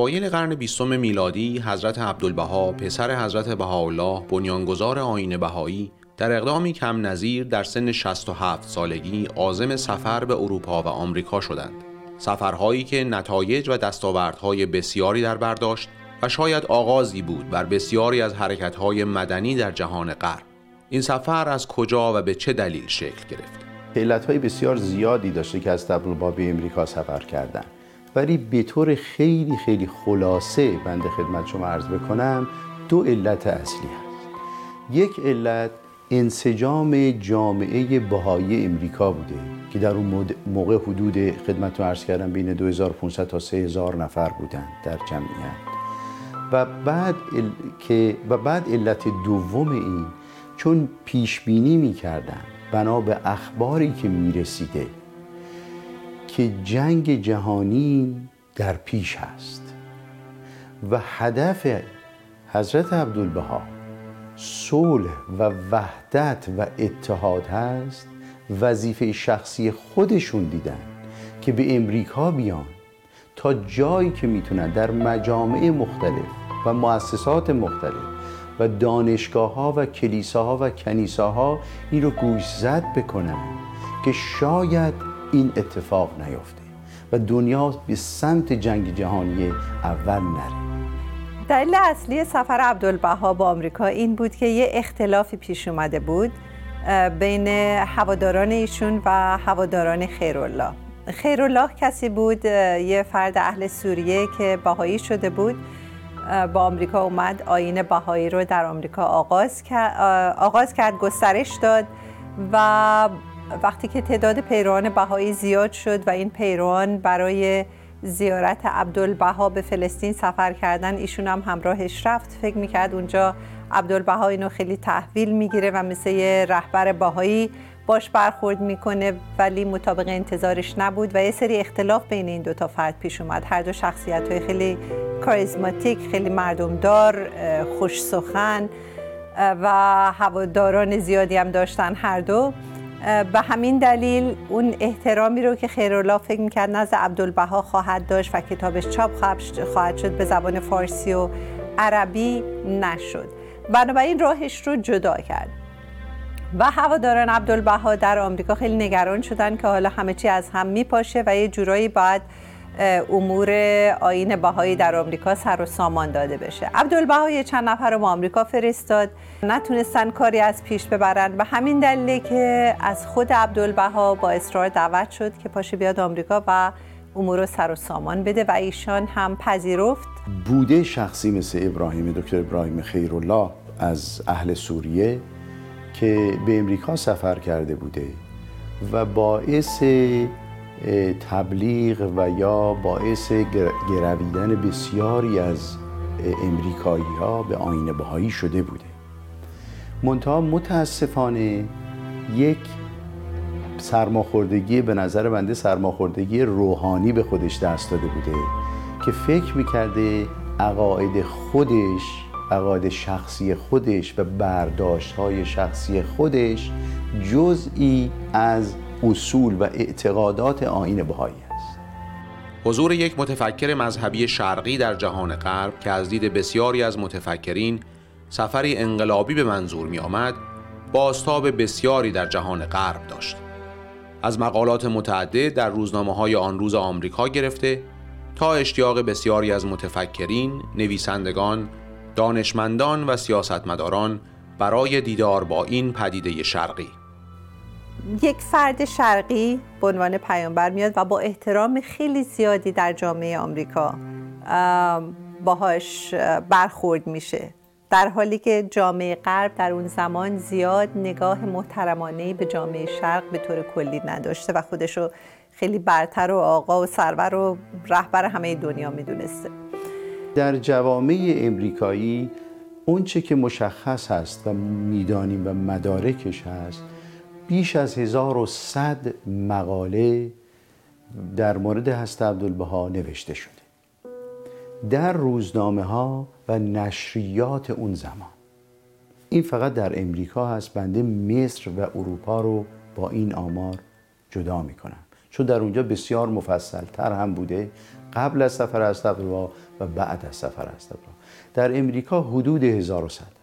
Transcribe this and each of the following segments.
اوایل قرن بیستم میلادی حضرت عبدالبها پسر حضرت بهاءالله بنیانگذار آیین بهایی در اقدامی کم نظیر در سن 67 سالگی عازم سفر به اروپا و آمریکا شدند. سفرهایی که نتایج و دستاوردهای بسیاری در برداشت و شاید آغازی بود بر بسیاری از حرکتهای مدنی در جهان غرب. این سفر از کجا و به چه دلیل شکل گرفت؟ علت بسیار زیادی داشته که از تبلوبا به امریکا سفر کردن. ولی به طور خیلی خیلی خلاصه بنده خدمت شما عرض بکنم دو علت اصلی هست. یک علت انسجام جامعه بهایی امریکا بوده که در اون موقع حدود خدمت رو عرض کردم بین 2500 تا 3000 نفر بودن در جمعیت. و بعد که و بعد علت دوم این چون پیش بینی می‌کردن بنا به اخباری که می‌رسیده که جنگ جهانی در پیش هست و هدف حضرت عبدالبها صلح و وحدت و اتحاد هست وظیفه شخصی خودشون دیدن که به امریکا بیان تا جایی که می‌تونن در مجامع مختلف و مؤسسات مختلف و دانشگاه ها و کلیساها و کنیساها این رو گوشزد بکنن که شاید این اتفاق نیفته و دنیا به سمت جنگ جهانی اول نره. دلیل اصلی سفر عبدالبها با آمریکا این بود که یه اختلافی پیش اومده بود بین هواداران ایشون و هواداران خیرالله. خیرالله کسی بود یه فرد اهل سوریه که بهایی شده بود. با آمریکا اومد آین بهایی رو در آمریکا آغاز کرد, آغاز کرد گسترش داد و وقتی که تعداد پیروان بهایی زیاد شد و این پیروان برای زیارت عبدالبها به فلسطین سفر کردن ایشون هم همراهش رفت. فکر می‌کرد اونجا عبدالبها اینو خیلی تحویل می‌گیره و مثل یه رهبر باهایی باش برخورد می‌کنه ولی مطابق انتظارش نبود و یه سری اختلاف بین این دوتا فرد پیش اومد. هر دو شخصیت های خیلی کاریزماتیک خیلی مردمدار خوش سخن و هواداران زیادی هم داشتن هر دو. به همین دلیل اون احترامی رو که خیرالله فکر می‌کرد نزد عبدالبها خواهد داشت و کتابش چاپ خواهد شد به زبان فارسی و عربی نشد. بنابراین راهش رو جدا کرد. و هواداران عبدالبها در آمریکا خیلی نگران شدن که حالا همه چی از هم میپاشه و یه جورایی باید امور آین بهایی در آمریکا سر و سامان داده بشه. عبدالبها یه چند نفر رو به آمریکا فرستاد. نتونستن کاری از پیش ببرن و همین دلیله که از خود عبدالبها با اصرار دعوت شد که پاشه بیاد آمریکا و امور رو سر و سامان بده و ایشان هم پذیرفت. بوده شخصی مثل ابراهیم دکتر ابراهیم خیرالله از اهل سوریه که به امریکا سفر کرده بوده و باعث تبلیغ و یا باعث گرویدن بسیاری از امریکایی ها به آین بهایی شده بوده. منتها متاسفانه یک سرماخوردگی به نظر بنده سرماخوردگی روحانی به خودش دست داده بوده که فکر می‌کرده عقاید خودش عقاید شخصی خودش و برداشت های شخصی خودش جزئی از اصول و اعتقادات آین بهایی است. حضور یک متفکر مذهبی شرقی در جهان غرب که از دید بسیاری از متفکرین سفری انقلابی به منظور می آمد باستاب بسیاری در جهان غرب داشت. از مقالات متعدد در روزنامه های آن روز آمریکا گرفته تا اشتیاق بسیاری از متفکرین، نویسندگان، دانشمندان و سیاستمداران برای دیدار با این پدیده شرقی. یک فرد شرقی به عنوان پیامبر میاد و با احترام خیلی زیادی در جامعه آمریکا باهاش برخورد میشه. در حالی که جامعه غرب در اون زمان زیاد نگاه محترمانه به جامعه شرق به طور کلی نداشته و خودشو خیلی برتر و آقا و سرور و رهبر همه دنیا می‌دونسته. در جوامع امریکایی اونچه که مشخص هست و می‌دانیم و مدارکش هست بیش از 1100 مقاله در مورد هست عبدالبها نوشته شده. در روزنامه ها و نشریات اون زمان. این فقط در امریکا هست بنده مصر و اروپا رو با این آمار جدا می‌کنم. چون در اونجا بسیار مفصل تر هم بوده قبل از سفر استقبال و بعد از سفر استقبال در امریکا حدود 1100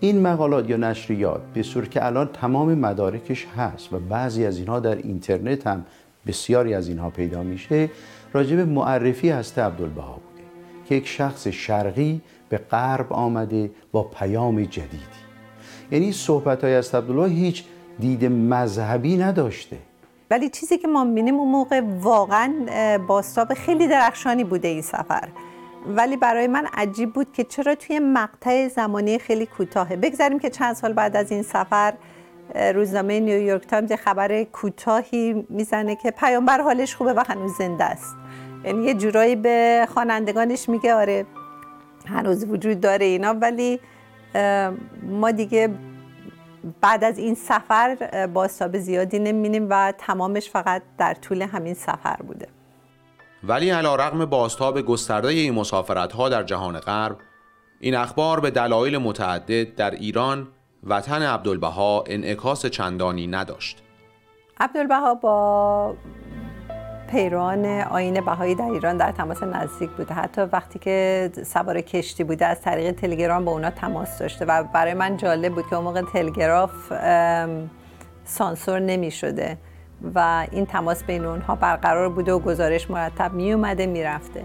این مقالات یا نشریات به صورت که الان تمام مدارکش هست و بعضی از اینها در اینترنت هم بسیاری از اینها پیدا میشه راجب معرفی هسته عبدالبها بوده که یک شخص شرقی به غرب آمده با پیام جدیدی. یعنی صحبت های از عبدالله هیچ دید مذهبی نداشته. ولی چیزی که ما می‌بینیم اون موقع واقعا باستاب خیلی درخشانی بوده این سفر. ولی برای من عجیب بود که چرا توی مقطع زمانی خیلی کوتاهه. بگذاریم که چند سال بعد از این سفر روزنامه نیویورک تایمز خبر کوتاهی می‌زنه که پیامبر حالش خوبه و هنوز زنده است. یعنی یه جورایی به خوانندگانش میگه آره هنوز وجود داره اینا. ولی ما دیگه بعد از این سفر باستاب زیادی نمی‌بینیم و تمامش فقط در طول همین سفر بوده. ولی علا رقم باستاب گسترده این مسافرت ها در جهان غرب این اخبار به دلایل متعدد در ایران وطن عبدالبها انعکاس چندانی نداشت. عبدالبها با پیروان آین بهایی در ایران در تماس نزدیک بوده. حتی وقتی که سوار کشتی بوده از طریق تلگرام با اونا تماس داشته و برای من جالب بود که اون موقع تلگراف سانسور نمی شده و این تماس بین اونها برقرار بوده و گزارش مرتب می اومده می رفته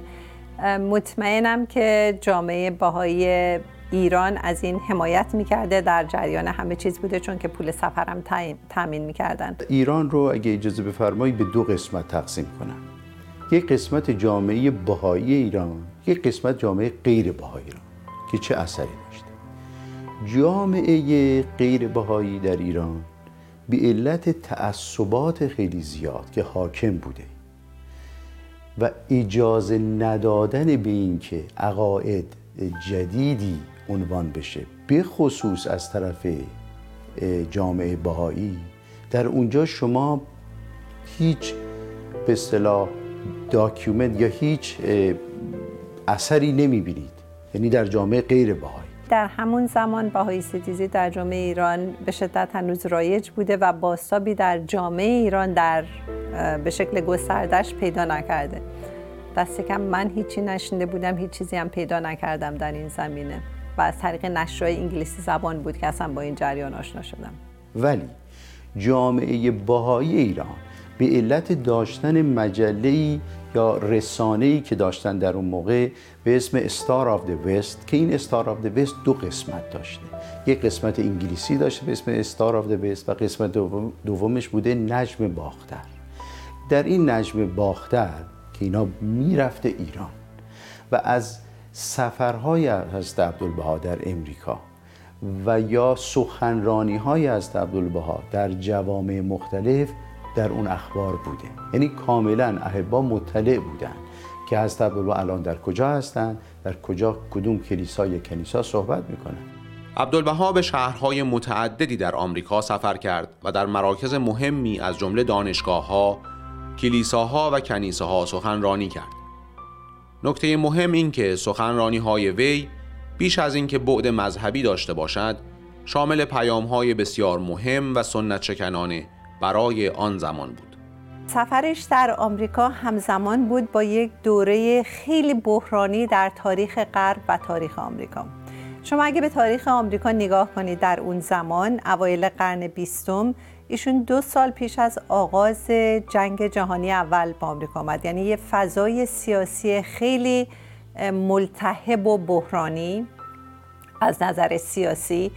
مطمئنم که جامعه باهایی ایران از این حمایت می‌کرده در جریان همه چیز بوده چون که پول سفرم تامین می‌کردن. ایران رو اگه اجازه بفرمایید به دو قسمت تقسیم کنم. یک قسمت جامعه بهایی ایران یک قسمت جامعه غیر بهایی ایران که چه اثری داشته؟ جامعه غیر بهایی در ایران به علت تعصبات خیلی زیاد که حاکم بوده. و اجازه ندادن به اینکه عقاید جدیدی عنوان بشه به خصوص از طرف جامعه بهایی در اونجا شما هیچ به اصطلاح داکیومنت یا هیچ اثری نمی‌بینید. یعنی در جامعه غیر بهایی. در همون زمان بهایی ستیزی در جامعه ایران به شدت هنوز رایج بوده و باستابی در جامعه ایران در به شکل گستردش پیدا نکرده. دست کم من هیچی نشنده بودم هیچ چیزی هم پیدا نکردم در این زمینه و از طریق نشرهای انگلیسی زبان بود که اصلا با این جریان آشنا شدم. ولی جامعه باهایی ایران به علت داشتن مجله یا رسانه‌ای که داشتن در اون موقع به اسم Star of the West که این Star of the West دو قسمت داشته. یک قسمت انگلیسی داشته به اسم Star of the West و قسمت دومش بوده نجم باختر. در این نجم باختر که اینا می‌رفته ایران و از سفرهای حضرت عبدالبها در امریکا و یا سخنرانی های از عبدالبها در جوامع مختلف در اون اخبار بوده یعنی کاملا احبا مطلع بودن که از عبدالبها الان در کجا هستند در کجا کدوم کلیسا یا کنیسا صحبت می‌کنن عبدالبها به شهرهای متعددی در آمریکا سفر کرد و در مراکز مهمی از جمله دانشگاه ها، کلیساها و کنیسه ها سخنرانی کرد. نکته مهم این که سخنرانی های وی بیش از اینکه بعد مذهبی داشته باشد شامل پیام های بسیار مهم و سنت شکنانه برای آن زمان بود. سفرش در آمریکا همزمان بود با یک دوره خیلی بحرانی در تاریخ غرب و تاریخ آمریکا. شما اگه به تاریخ آمریکا نگاه کنید در اون زمان اوایل قرن بیستم ایشون دو سال پیش از آغاز جنگ جهانی اول با آمریکا آمد. یعنی یه فضای سیاسی خیلی ملتهب و بحرانی از نظر سیاسی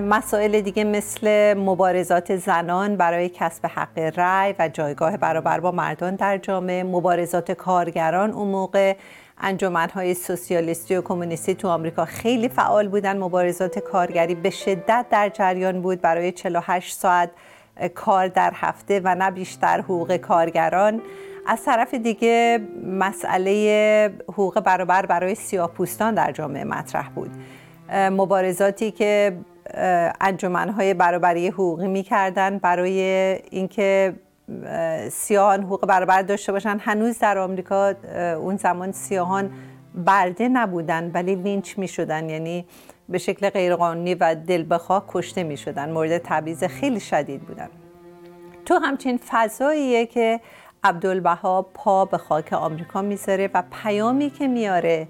مسائل دیگه مثل مبارزات زنان برای کسب حق رأی و جایگاه برابر با مردان در جامعه مبارزات کارگران اون موقع انجمنهای سوسیالیستی و کمونیستی تو آمریکا خیلی فعال بودن. مبارزات کارگری به شدت در جریان بود. برای 48 ساعت کار در هفته و نه بیشتر حقوق کارگران. از طرف دیگه مسئله حقوق برابر برای سیاه‌پوستان در جامعه مطرح بود. مبارزاتی که انجمنهای برابری حقوقی می‌کردن. برای اینکه سیاهان حقوق برابر داشته باشن. هنوز در آمریکا اون زمان سیاهان برده نبودن ولی لینچ می شدن یعنی به شکل غیرقانونی و دل بخواه کشته می شدن مورد تبعیض خیلی شدید بودن. تو همچین فضاییه که عبدالبها پا به خاک آمریکا می‌ذاره و پیامی که میاره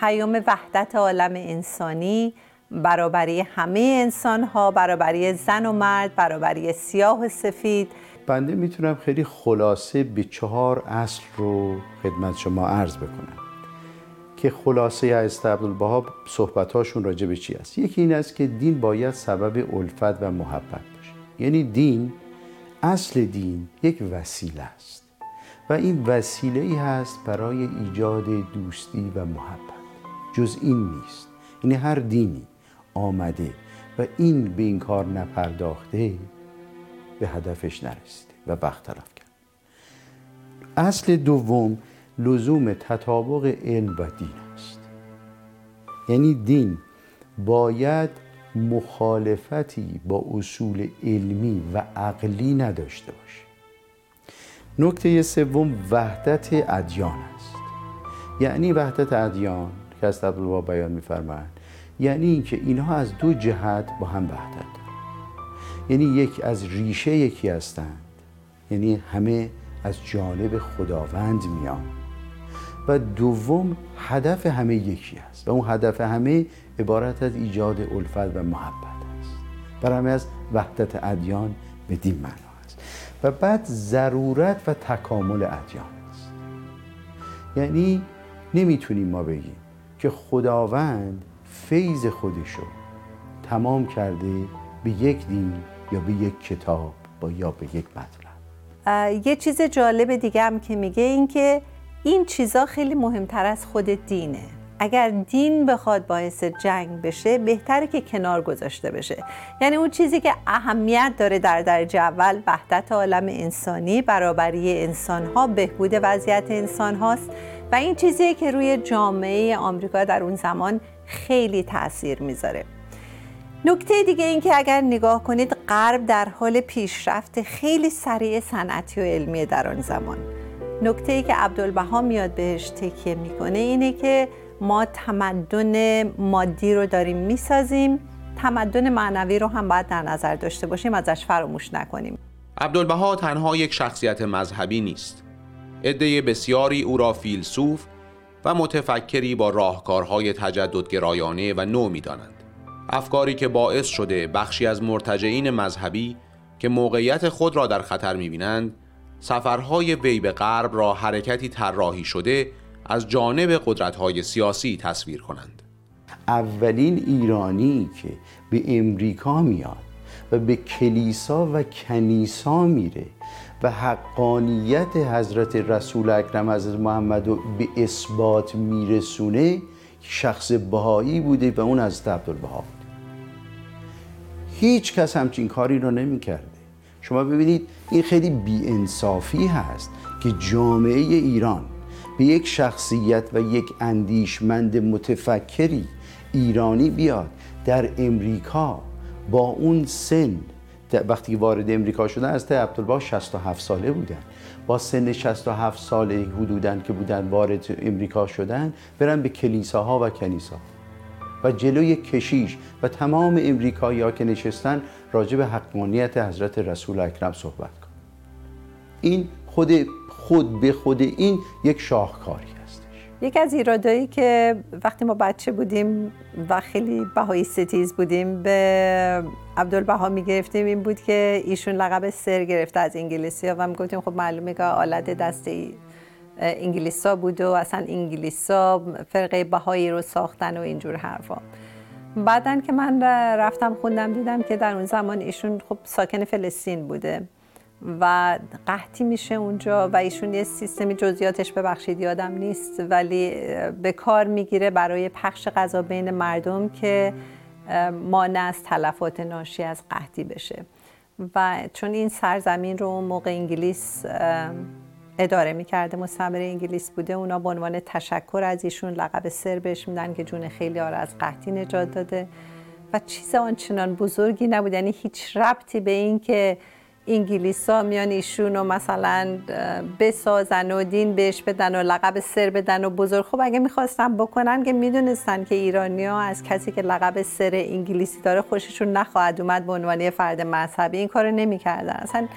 پیام وحدت عالم انسانی برابری همه انسان ها برابری زن و مرد برابری سیاه و سفید. بنده می‌تونم خیلی خلاصه به چهار اصل رو خدمت شما عرض بکنم که خلاصه از عبدالبها صحبتاشون راجع به چی است. یکی این است که دین باید سبب الفت و محبت باشه. یعنی دین اصل دین یک وسیله است و این وسیله ای هست برای ایجاد دوستی و محبت. جز این نیست. یعنی هر دینی آمده و این به این کار نپرداخته به هدفش نرسیده و بخت طرف کرد. اصل دوم لزوم تطابق علم و دین است. یعنی دین باید مخالفتی با اصول علمی و عقلی نداشته باشه. نکته سوم وحدت ادیان است. یعنی وحدت ادیان که از بیان میفرمایند یعنی اینکه اینها از دو جهت با هم وحدت یعنی یک از ریشه یکی هستند یعنی همه از جانب خداوند میان. و دوم هدف همه یکی است و اون هدف همه عبارت از ایجاد الفت و محبت است برای همه از وحدت ادیان به دین معنا است و بعد ضرورت و تکامل ادیان است یعنی نمی‌تونیم ما بگیم که خداوند فیض خودشو تمام کرده به یک دین یا به یک کتاب با یا به یک مطلب. یه چیز جالب دیگه هم که میگه این که این چیزا خیلی مهمتر از خود دینه. اگر دین بخواد باعث جنگ بشه بهتره که کنار گذاشته بشه. یعنی اون چیزی که اهمیت داره در درجه اول وحدت عالم انسانی برابری انسان ها بهبود وضعیت انسان هاست و این چیزیه که روی جامعه آمریکا در اون زمان خیلی تاثیر می‌ذاره. نکته دیگه این که اگر نگاه کنید غرب در حال پیشرفت خیلی سریع صنعتی و علمی در آن زمان. نکته ای که عبدالبها میاد بهش تکیه می‌کنه اینه که ما تمدن مادی رو داریم می‌سازیم. تمدن معنوی رو هم باید در نظر داشته باشیم ازش فراموش نکنیم. عبدالبها تنها یک شخصیت مذهبی نیست. عده بسیاری او را فیلسوف و متفکری با راهکارهای تجددگرایانه و نو می‌دانند. افکاری که باعث شده بخشی از مرتجعین مذهبی که موقعیت خود را در خطر می‌بینند سفرهای وی به غرب را حرکتی طراحی شده از جانب قدرت‌های سیاسی تصویر کنند. اولین ایرانی که به امریکا میاد و به کلیسا و کنیسا میره و حقانیت حضرت رسول اکرم حضرت محمد رو به اثبات میرسونه شخص بهایی بوده و اون از عبدالبها بوده هیچ کس همچین کاری رو نمی‌کرده. شما ببینید این خیلی بیانصافی هست که جامعه ایران به یک شخصیت و یک اندیشمند متفکری ایرانی بیاد در امریکا با اون سن وقتی وارد امریکا شدن از ته عبدالبها 67 ساله بودن. با سن 67 ساله حدودن که بودن وارد امریکا شدن برن به کلیساها و کنیسا و جلوی کشیش و تمام امریکایی ها که نشستن راجع به حقانیت حضرت رسول اکرم صحبت کن. این خود خود به خود این یک شاهکاری یکی از ایرادایی که وقتی ما بچه بودیم و خیلی بهایی ستیز بودیم به عبدالبها می‌گرفتیم این بود که ایشون لقب سر گرفته از انگلیسی ها و می‌گفتیم خب معلومه که آلت دست انگلیسا بود و اصلا انگلیسا فرقه بهایی رو ساختن و اینجور حرفا. بعدا که من رفتم خوندم دیدم که در اون زمان ایشون خب ساکن فلسطین بوده. و قحطی میشه اونجا و ایشون یه سیستمی جزئیاتش ببخشید یادم نیست ولی به کار می‌گیره برای پخش غذا بین مردم که مانع از تلفات ناشی از قحطی بشه. و چون این سرزمین رو موقع انگلیس اداره می‌کرده مستعمره انگلیس بوده اونا به عنوان تشکر از ایشون لقب سر بهش میدن که جون خیلی ها از قحطی نجات داده. و چیز آنچنان بزرگی نبود یعنی هیچ ربطی به این که انگلیسا میان ایشون رو مثلا بسازن و دین بهش بدن و لقب سر بدن و بزرگ. خب اگه می‌خواستن بکنن که می‌دونستن که ایرانیا از کسی که لقب سر انگلیسی داره خوششون نخواهد اومد به عنوان فرد مذهبی این کارو نمی‌کردن. اصلا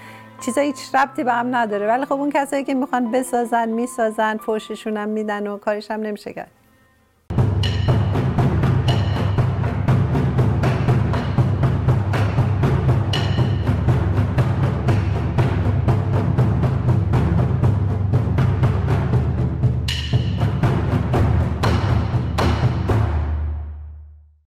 چیزا هیچ ربطی به هم نداره. ولی خب اون کسایی که می‌خوان بسازن می‌سازن فوششون هم میدن و کارش هم نمیشه کرد.